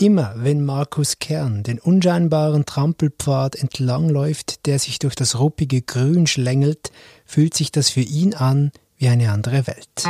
Immer wenn Markus Kern den unscheinbaren Trampelpfad entlangläuft, der sich durch das ruppige Grün schlängelt, fühlt sich das für ihn an wie eine andere Welt.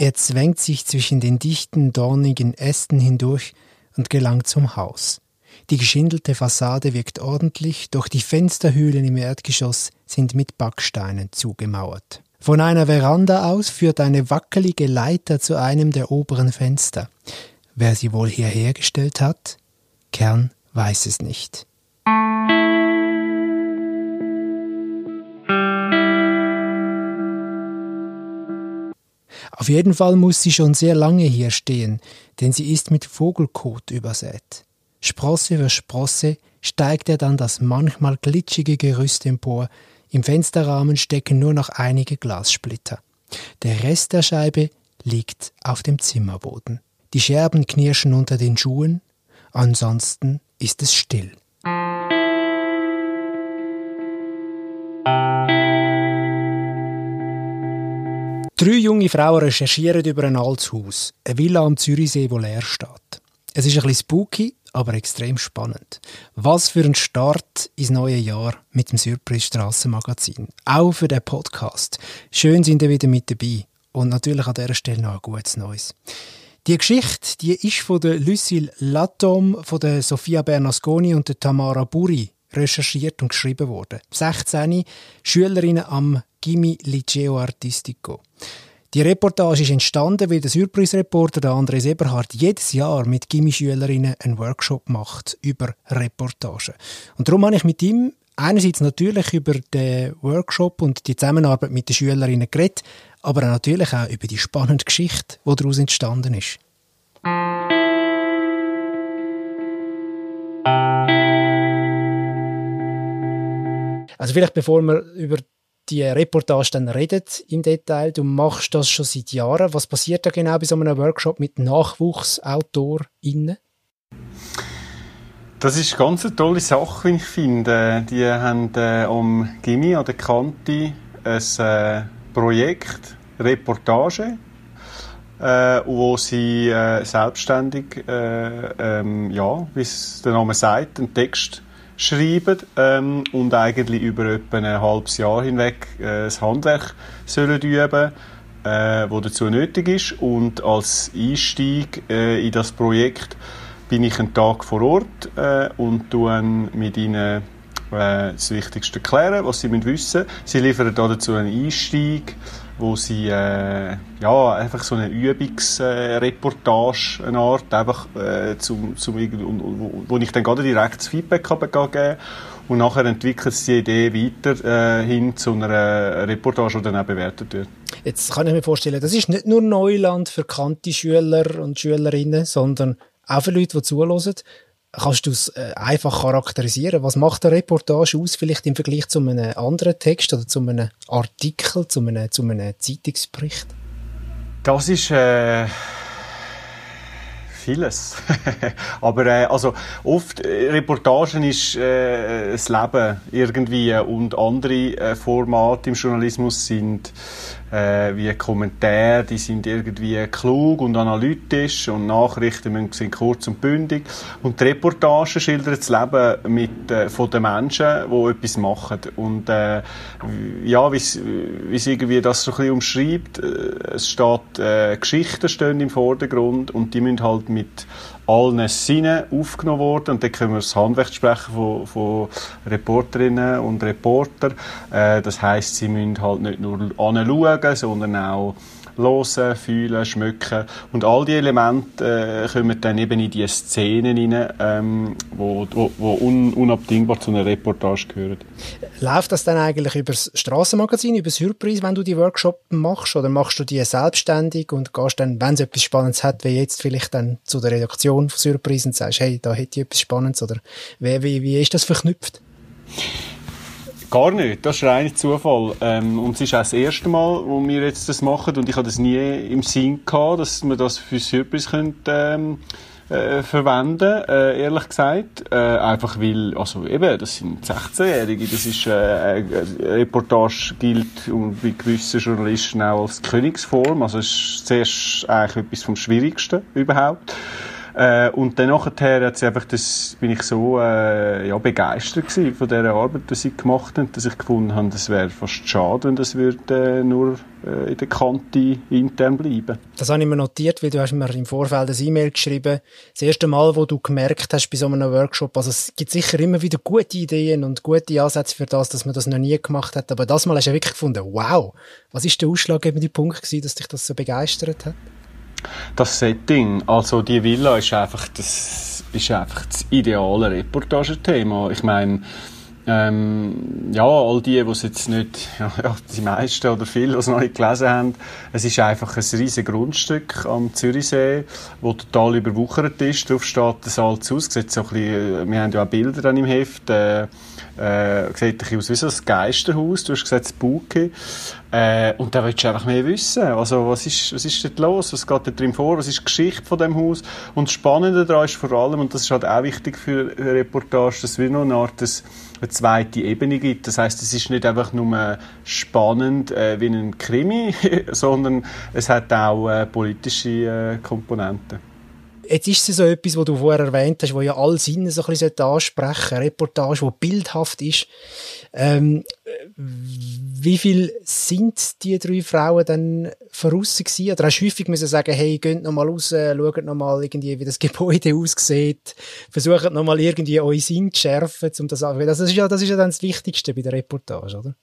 Er zwängt sich zwischen den dichten, dornigen Ästen hindurch und gelangt zum Haus. Die geschindelte Fassade wirkt ordentlich, doch die Fensterhöhlen im Erdgeschoss sind mit Backsteinen zugemauert. Von einer Veranda aus führt eine wackelige Leiter zu einem der oberen Fenster. Wer sie wohl hierher gestellt hat? Kern weiß es nicht. Auf jeden Fall muss sie schon sehr lange hier stehen, denn sie ist mit Vogelkot übersät. Sprosse für Sprosse steigt er dann das manchmal glitschige Gerüst empor, im Fensterrahmen stecken nur noch einige Glassplitter. Der Rest der Scheibe liegt auf dem Zimmerboden. Die Scherben knirschen unter den Schuhen, ansonsten ist es still. Drei junge Frauen recherchieren über ein altes Haus, eine Villa am Zürichsee, wo leer steht. Es ist ein bisschen spooky, aber extrem spannend. Was für ein Start ins neue Jahr mit dem Surprise Strassenmagazin. Auch für den Podcast. Schön sind ihr wieder mit dabei. Und natürlich an dieser Stelle noch ein gutes Neues. Die Geschichte, die ist von der Lucille Latom, von der Sofia Bernasconi und der Tamara Buri recherchiert und geschrieben worden. 16 Schülerinnen am Gimmi Liceo Artistico. Die Reportage ist entstanden, weil der Surprise-Reporter Andres Eberhardt jedes Jahr mit Gimmi-Schülerinnen einen Workshop macht über Reportagen. Und darum habe ich mit ihm einerseits natürlich über den Workshop und die Zusammenarbeit mit den Schülerinnen geredet, aber natürlich auch über die spannende Geschichte, die daraus entstanden ist. Also vielleicht bevor wir über die Reportage dann redet im Detail. Du machst das schon seit Jahren. Was passiert da genau bei so einem Workshop mit NachwuchsautorInnen? Das ist ganz eine tolle Sache, wie ich finde. Die haben äh, um Gimmi an der Kante ein äh, Projekt, Reportage, äh, wo sie äh, selbstständig, äh, ähm, ja, wie es der Name sagt, einen Text schreiben ähm, und eigentlich über etwa ein halbes Jahr hinweg äh, das Handwerk sollen üben äh, wo dazu nötig ist und als Einstieg äh, in das Projekt bin ich einen Tag vor Ort äh, und tue mit ihnen äh, das Wichtigste erklären, was sie müssen wissen. Sie liefern dazu einen Einstieg, wo sie äh, ja einfach so eine Übungsreportage, äh, eine Art, einfach äh, zum, zum wo, wo ich dann gerade direkt das Feedback kann geben und nachher entwickelt sich die Idee weiter äh, hin zu einer Reportage, die dann auch bewertet wird. Jetzt kann ich mir vorstellen, das ist nicht nur Neuland für bekannte Schüler und Schülerinnen, sondern auch für Leute, die zuhören. Kannst du es äh, einfach charakterisieren? Was macht eine Reportage aus, vielleicht im Vergleich zu einem anderen Text oder zu einem Artikel, zu einem, zu einem Zeitungsbericht? Das ist äh, vieles. Aber äh, also oft äh, Reportagen ist äh, das Leben irgendwie und andere äh, Formate im Journalismus sind äh, wie Kommentare, die sind irgendwie klug und analytisch und Nachrichten sind kurz und bündig. Und die Reportage schildert das Leben mit, äh, von den Menschen, die etwas machen. Und äh, ja, wie sie irgendwie das so ein bisschen umschreibt, äh, es steht, äh, Geschichten stehen im Vordergrund und die müssen halt mit allen Sinnen aufgenommen worden. Und dann können wir das Handwerk sprechen von, von Reporterinnen und Reportern. Äh, das heißt, sie müssen halt nicht nur anschauen, sondern auch hören, fühlen, schmücken. Und all die Elemente äh, kommen dann eben in die Szenen rein, ähm, wo, wo, wo un, unabdingbar zu einer Reportage gehören. Läuft das dann eigentlich über das Strassenmagazin, über Surprise, wenn du die Workshop machst? Oder machst du die selbstständig und gehst dann, wenn es etwas Spannendes hat, wie jetzt vielleicht dann zu der Redaktion von Surprise und sagst, hey, da hätte ich etwas Spannendes? Oder wie, wie, wie ist das verknüpft? Gar nicht, das ist rein Zufall. Ähm, und es ist auch das erste Mal, wo wir jetzt das machen und ich hatte das nie im Sinn gehabt, dass wir das für Surprise können, ähm, äh, verwenden, äh, ehrlich gesagt. Äh, einfach weil, also eben, das sind 16-Jährige, das ist, äh, eine Reportage gilt und bei gewissen Journalisten auch als Königsform, also es ist zuerst eigentlich etwas vom Schwierigsten überhaupt. Äh, und dann nachher hat einfach das, bin ich so äh, ja, begeistert von dieser Arbeit, die sie gemacht haben, dass ich gefunden habe, es wäre fast schade, wenn das würde, äh, nur äh, in der Kante intern bleiben. Das habe ich mir notiert, weil du hast mir im Vorfeld ein E-Mail geschrieben. Das erste Mal, wo du gemerkt hast bei so einem Workshop, also es gibt sicher immer wieder gute Ideen und gute Ansätze für das, dass man das noch nie gemacht hat, aber das Mal hast du wirklich gefunden, wow, was ist der ausschlaggebende Punkt gewesen, dass dich das so begeistert hat? Das Setting, also die Villa ist einfach das, ist einfach das ideale Reportagethema. Ich meine, ähm, ja, all die, die es jetzt nicht, ja, die meisten oder viele, die es noch nicht gelesen haben, es ist einfach ein riesiges Grundstück am Zürichsee, das total überwuchert ist. Darauf steht das Salz aus. Sieht so ein bisschen, wir haben ja auch Bilder dann im Heft. Äh, äh, sieht ein bisschen aus wie so ein Geisterhaus. Du hast gesagt, Spooky. Äh, und da willst du einfach mehr wissen. Also, was ist, was ist dort los? Was geht da drin vor? Was ist die Geschichte von dem Haus? Und das Spannende daran ist vor allem, und das ist halt auch wichtig für eine Reportage, dass wir noch eine Art eine zweite Ebene gibt. Das heißt, es ist nicht einfach nur spannend äh, wie ein Krimi, sondern es hat auch äh, politische äh, Komponenten. Jetzt ist es so etwas, was du vorher erwähnt hast, wo ja alle Sinne so ein bisschen ansprechen Eine Reportage, die bildhaft ist. Ähm, wie viel sind die drei Frauen dann voraus gewesen? Oder hast du häufig müssen sagen, hey, geht noch mal raus, schaut noch mal irgendwie, wie das Gebäude aussieht, versucht noch mal irgendwie euren Sinn zu schärfen, um das, das ist ja, das ist ja dann das Wichtigste bei der Reportage, oder?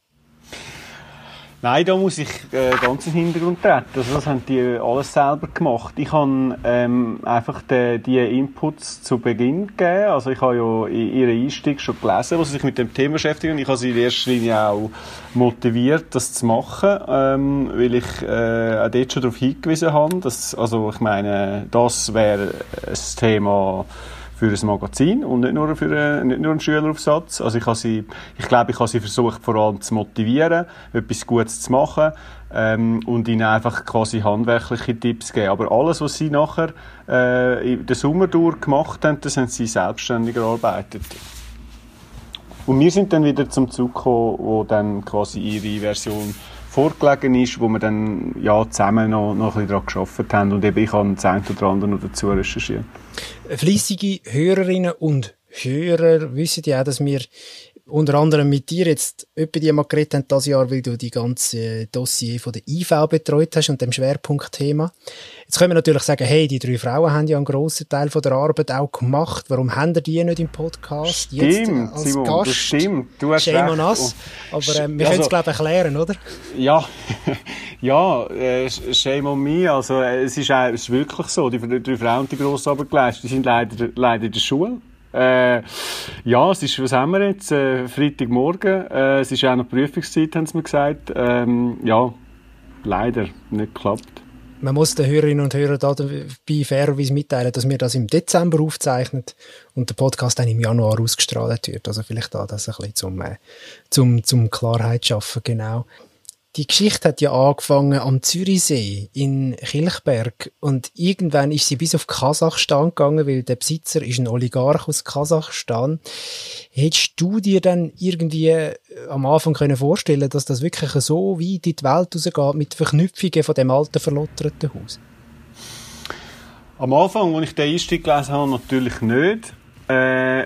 Nein, da muss ich äh, ganz im Hintergrund treten. Also das haben die alles selber gemacht. Ich habe ähm, einfach die, die Inputs zu Beginn gegeben. Also ich habe ja ihren Einstieg schon gelesen, was sie sich mit dem Thema beschäftigen. Ich habe sie in erster Linie auch motiviert, das zu machen, ähm, weil ich äh, auch dort schon darauf hingewiesen habe, dass, also ich meine, das wäre ein Thema, für ein Magazin und nicht nur für einen, nicht nur einen Schüleraufsatz. Also ich, habe sie, ich glaube, ich habe sie versucht, vor allem zu motivieren, etwas Gutes zu machen ähm, und ihnen einfach quasi handwerkliche Tipps geben. Aber alles, was sie nachher äh, in der Sommer durch gemacht haben, das haben sie selbstständig erarbeitet. Und wir sind dann wieder zum Zug gekommen, wo dann quasi ihre Version vorgelegen ist, wo wir dann ja, zusammen noch, noch ein bisschen daran gearbeitet haben und eben ich habe das eine oder andere noch dazu recherchiert. Fleissige Hörerinnen und Hörer wissen ja auch, dass wir unter anderem mit dir jetzt etwa die mal geredet haben, das Jahr, weil du die ganze Dossier von der IV betreut hast und dem Schwerpunktthema. Jetzt können wir natürlich sagen, hey, die drei Frauen haben ja einen grossen Teil von der Arbeit auch gemacht. Warum haben ihr die nicht im Podcast? Stimmt, jetzt als Simon, Gast? das stimmt. Du hast Shame on us. Aber äh, wir also, können es, glaube ich, erklären, oder? Ja, ja, äh, shame on me. Also, äh, es ist, äh, es ist wirklich so. Die, die drei Frauen, die grosse Arbeit geleistet, die sind leider, leider in der Schule. Äh, ja, es ist, was haben wir jetzt? Äh, Freitagmorgen. Äh, es ist auch noch Prüfungszeit, haben sie mir gesagt. Ähm, ja, leider nicht geklappt. Man muss den Hörerinnen und Hörern dabei fairerweise mitteilen, dass wir das im Dezember aufzeichnen und der Podcast dann im Januar ausgestrahlt wird. Also vielleicht da das ein bisschen zum, äh, zum, zum Klarheit schaffen, genau. Die Geschichte hat ja angefangen am Zürichsee in Kilchberg und irgendwann ist sie bis auf Kasachstan gegangen, weil der Besitzer ist ein Oligarch aus Kasachstan. Hättest du dir dann irgendwie äh, am Anfang können vorstellen, dass das wirklich so weit in die Welt rausgeht mit Verknüpfungen von dem alten verlotterten Haus? Am Anfang, als ich den Einstieg gelesen habe, natürlich nicht. Äh,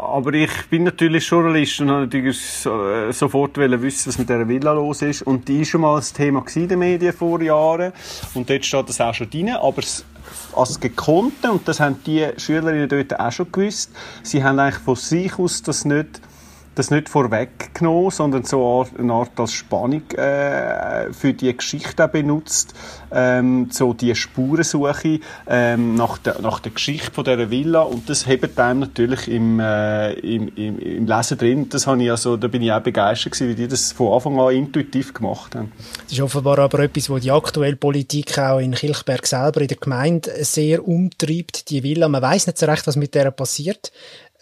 aber ich bin natürlich Journalist und habe natürlich äh, sofort wissen, was mit dieser Villa los ist. Und die war schon mal ein Thema in den Medien vor Jahren. Und dort steht das auch schon drin. Aber als Gekonnte, und das haben die Schülerinnen dort auch schon gewusst, sie haben eigentlich von sich aus das nicht das nicht vorweggenommen, sondern so eine Art als Spannung äh, für die Geschichte benutzt, ähm, so die Spurensuche ähm, nach, der, nach der Geschichte von dieser Villa und das hebt einem natürlich im, äh, im, im, im Lesen drin. Das habe ich also, da bin ich auch begeistert gewesen, wie die das von Anfang an intuitiv gemacht haben. Das ist offenbar aber etwas, wo die aktuelle Politik auch in Kilchberg selber in der Gemeinde sehr umtreibt, die Villa. Man weiß nicht so recht, was mit der passiert.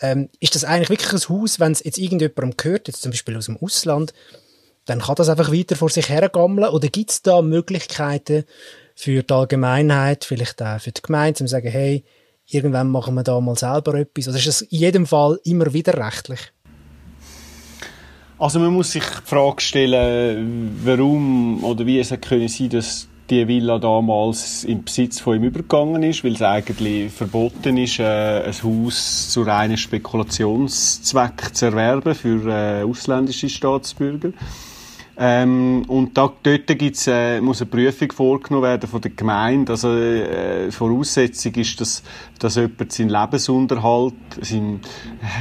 Ähm, ist das eigentlich wirklich ein Haus, wenn es jetzt irgendjemandem gehört, jetzt zum Beispiel aus dem Ausland, dann kann das einfach weiter vor sich hergammeln? Oder gibt es da Möglichkeiten für die Allgemeinheit, vielleicht auch für die Gemeinde, um zu sagen, hey, irgendwann machen wir da mal selber etwas? Oder ist es in jedem Fall immer wieder rechtlich? Also man muss sich die Frage stellen, warum oder wie es können sein, dass die Villa damals im Besitz von ihm übergegangen ist, weil es eigentlich verboten ist, äh, ein Haus zu reinen Spekulationszweck zu erwerben für äh, ausländische Staatsbürger. Ähm, und da, dort gibt's, äh, muss eine Prüfung vorgenommen werden von der Gemeinde. Also, äh, Voraussetzung ist, dass, dass jemand seinen Lebensunterhalt, sein,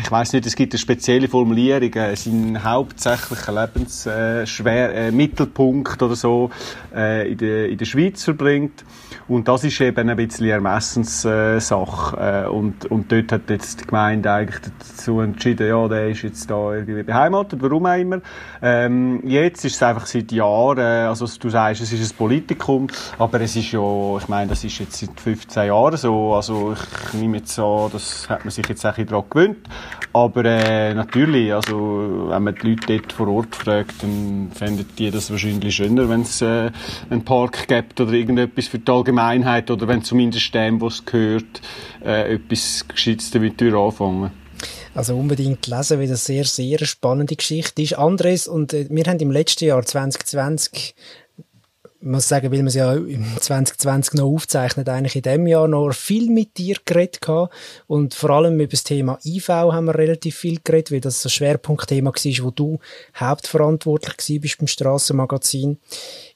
ich weiß nicht, es gibt eine spezielle Formulierung, äh, seinen hauptsächlichen Lebensschwer, äh, Mittelpunkt oder so, äh, in, der, in der Schweiz verbringt. Und das ist eben ein bisschen Ermessenssache. Äh, und, und dort hat jetzt die Gemeinde eigentlich dazu entschieden, ja, der ist jetzt da irgendwie beheimatet, warum auch immer. Ähm, jetzt ist es einfach seit Jahren, äh, also du sagst, es ist ein Politikum, aber es ist ja, ich meine, das ist jetzt seit 15 Jahren so, also ich nehme jetzt an, das hat man sich jetzt bisschen daran gewöhnt. Aber äh, natürlich, also wenn man die Leute dort vor Ort fragt, dann fänden die das wahrscheinlich schöner, wenn es äh, einen Park gibt oder irgendetwas für die Allgemeinheit oder wenn zumindest dem, was gehört, äh, etwas Gescheites damit anfangen. Also unbedingt lesen, weil das sehr, sehr spannende Geschichte ist. Andres, und äh, wir haben im letzten Jahr 2020 ich muss sagen, weil wir es ja im 2020 noch aufzeichnet, eigentlich in dem Jahr noch viel mit dir geredet gehabt. Und vor allem über das Thema IV haben wir relativ viel geredet, weil das ein Schwerpunktthema war, wo du hauptverantwortlich bist beim Strassenmagazin.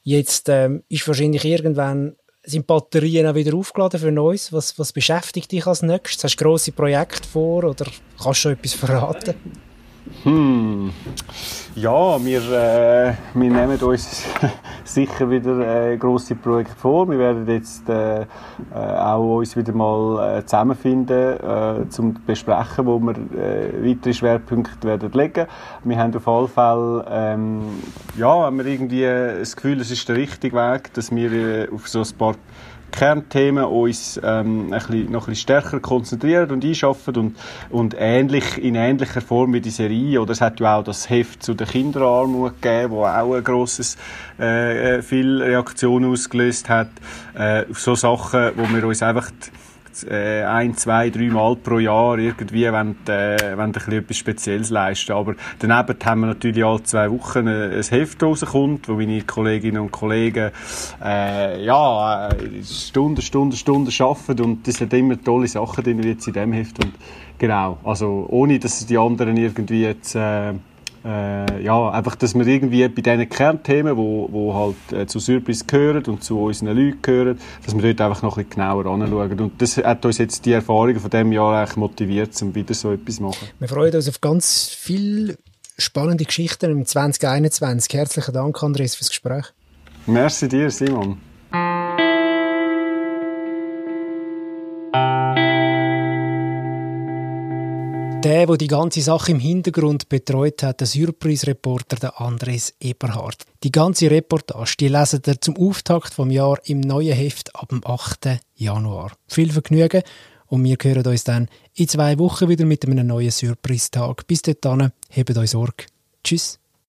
Jetzt ähm, ist wahrscheinlich irgendwann sind Batterien auch wieder aufgeladen für Neues? Was, was beschäftigt dich als nächstes? Hast du grosse Projekte vor oder kannst du schon etwas verraten? Hm. Ja, wir, äh, wir nehmen uns sicher wieder äh, grosse Projekte vor. Wir werden jetzt äh, äh, auch uns wieder mal äh, zusammenfinden, äh, zum besprechen, wo wir äh, weitere Schwerpunkte werden legen. Wir haben auf alle Fälle, ähm, ja, haben wir irgendwie das Gefühl, es ist der richtige Weg, dass wir äh, auf so ein paar Kernthemen uns ähm, ein bisschen, noch ein bisschen stärker konzentrieren und einschaffen und, und ähnlich, in ähnlicher Form wie die Serie, oder es hat ja auch das Heft zu der Kinderarmut gegeben, wo auch ein grosses, äh, äh viel Reaktionen ausgelöst hat, äh, so Sachen, wo wir uns einfach äh, ein, zwei, drei Mal pro Jahr irgendwie wollen, äh, wollen ein etwas Spezielles leisten. Aber daneben haben wir natürlich alle zwei Wochen ein, ein Heft rauskommt, wo meine Kolleginnen und Kollegen äh, ja, äh, Stunden, Stunden, Stunden arbeiten und das hat immer tolle Sachen drin, jetzt in dem Heft. Und genau, also ohne, dass die anderen irgendwie jetzt äh, äh, ja, einfach, dass wir irgendwie bei diesen Kernthemen, wo, wo halt äh, zu Surprise gehören und zu unseren Leuten gehören, dass wir dort einfach noch ein bisschen genauer anschauen. Und das hat uns jetzt die Erfahrungen von diesem Jahr eigentlich motiviert, um wieder so etwas zu machen. Wir freuen uns auf ganz viele spannende Geschichten im 2021. Herzlichen Dank, Andres, fürs Gespräch. Merci dir, Simon. Der, der die ganze Sache im Hintergrund betreut hat, der Surprise-Reporter, der Andres Eberhardt. Die ganze Reportage, die lesen ihr zum Auftakt vom Jahr im neuen Heft ab dem 8. Januar. Viel Vergnügen und wir hören uns dann in zwei Wochen wieder mit einem neuen Surprise-Tag. Bis dahin, hebt euch Sorge. Tschüss.